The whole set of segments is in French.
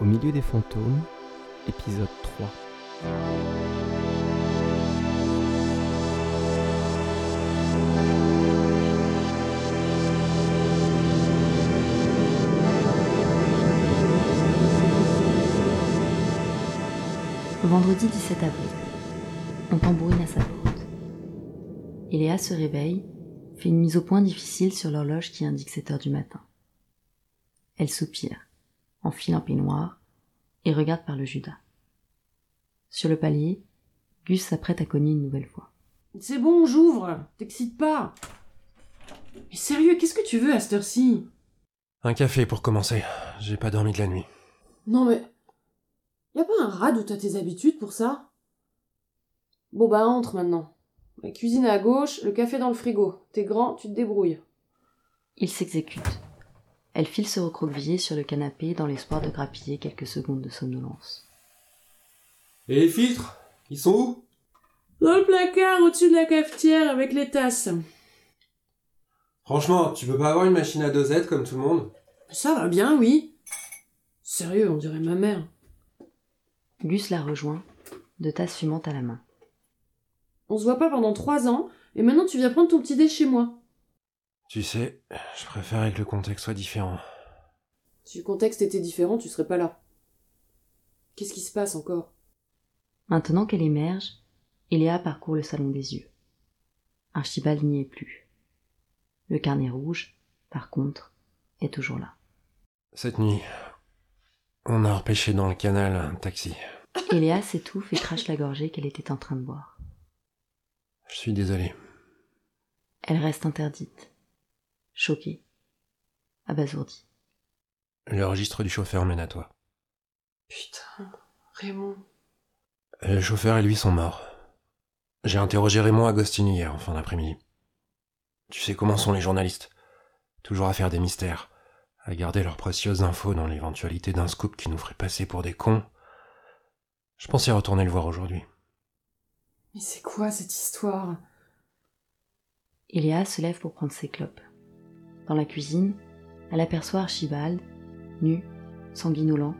Au milieu des fantômes, épisode 3. Vendredi 17 avril. On tambourine à sa porte. Iléa se réveille, fait une mise au point difficile sur l'horloge qui indique 7 heures du matin. Elle soupire, enfile un peignoir et regarde par le Judas. Sur le palier, Gus s'apprête à cogner une nouvelle fois. C'est bon, j'ouvre. T'excite pas. Mais sérieux, qu'est-ce que tu veux à cette heure-ci? Un café pour commencer. J'ai pas dormi de la nuit. Non mais... Y a pas un rad où t'as tes habitudes pour ça? Bon bah entre maintenant. La cuisine à gauche, le café dans le frigo. T'es grand, tu te débrouilles. Il s'exécute. Elle file se recroqueviller sur le canapé dans l'espoir de grappiller quelques secondes de somnolence. Et les filtres Ils sont où? Dans le placard, au-dessus de la cafetière, avec les tasses. Franchement, tu peux pas avoir une machine à dosette comme tout le monde? Ça va bien, oui. Sérieux, on dirait ma mère. Gus la rejoint, de tasse fumante à la main. On se voit pas pendant trois ans, et maintenant tu viens prendre ton petit dé chez moi. Tu sais, je préférais que le contexte soit différent. Si le contexte était différent, tu serais pas là. Qu'est-ce qui se passe encore? Maintenant qu'elle émerge, Eléa parcourt le salon des yeux. Archibald n'y est plus. Le carnet rouge, par contre, est toujours là. Cette nuit, on a repêché dans le canal un taxi. Eléa s'étouffe et crache la gorgée qu'elle était en train de boire. Je suis désolé. Elle reste interdite, choquée, abasourdie. Le registre du chauffeur mène à toi. Putain, Raymond. Le chauffeur et lui sont morts. J'ai interrogé Raymond Agostini hier en fin d'après-midi. Tu sais comment sont les journalistes Toujours à faire des mystères, à garder leurs précieuses infos dans l'éventualité d'un scoop qui nous ferait passer pour des cons. Je pensais retourner le voir aujourd'hui. Mais c'est quoi cette histoire? Eléa se lève pour prendre ses clopes. Dans la cuisine, elle aperçoit Archibald, nu, sanguinolent,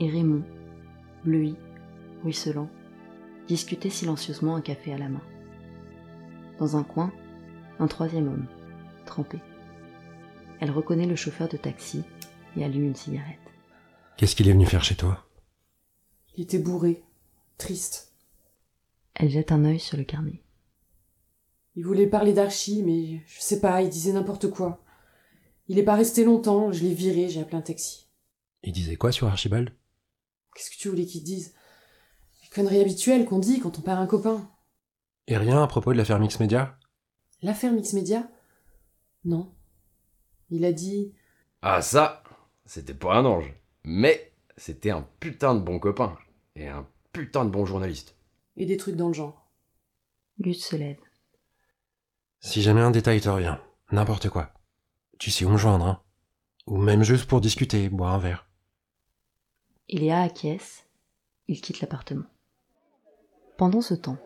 et Raymond, bleui, ruisselant, discuter silencieusement un café à la main. Dans un coin, un troisième homme, trempé. Elle reconnaît le chauffeur de taxi et allume une cigarette. Qu'est-ce qu'il est venu faire chez toi? Il était bourré, triste. Elle jette un œil sur le carnet. Il voulait parler d'Archie, mais je sais pas, il disait n'importe quoi. Il est pas resté longtemps, je l'ai viré, j'ai appelé un taxi. Il disait quoi sur Archibald? Qu'est-ce que tu voulais qu'il dise? Les conneries habituelles qu'on dit quand on perd un copain. Et rien à propos de l'affaire Mix Media? L'affaire Mix Media? Non. Il a dit Ah ça, c'était pas un ange. Mais c'était un putain de bon copain. Et un putain de bon journaliste. et des trucs dans le genre. Gus se lève. Si jamais un détail te revient, n'importe quoi, tu sais où me joindre, hein Ou même juste pour discuter, boire un verre. Iléa acquiesce. Il quitte l'appartement. Pendant ce temps,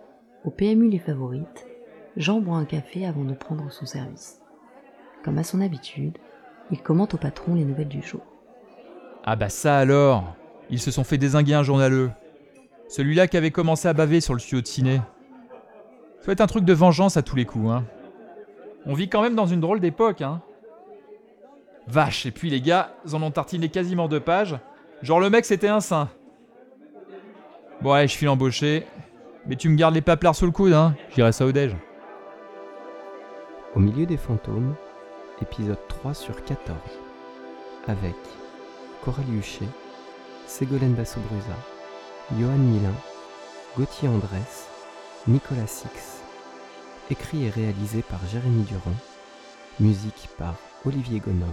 au PMU Les Favorites, Jean boit un café avant de prendre son service. Comme à son habitude, il commente au patron les nouvelles du jour. Ah bah ça alors Ils se sont fait désinguer un journaleux. Celui-là qui avait commencé à baver sur le studio de ciné. Ça va être un truc de vengeance à tous les coups, hein. On vit quand même dans une drôle d'époque, hein. Vache, et puis les gars, ils en ont tartiné quasiment deux pages. Genre le mec c'était un saint. Bon ouais, je file embauché. Mais tu me gardes les paplards sous le coude, hein. J'irai ça au déj. Au milieu des fantômes, épisode 3 sur 14. Avec Coralie Huchet, Ségolène Basso-Brusa, Johan Milin, Gauthier Andrès, Nicolas Six. Écrit et réalisé par Jérémy Durand. Musique par Olivier Gonor.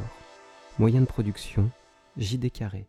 Moyen de production, JD Carré.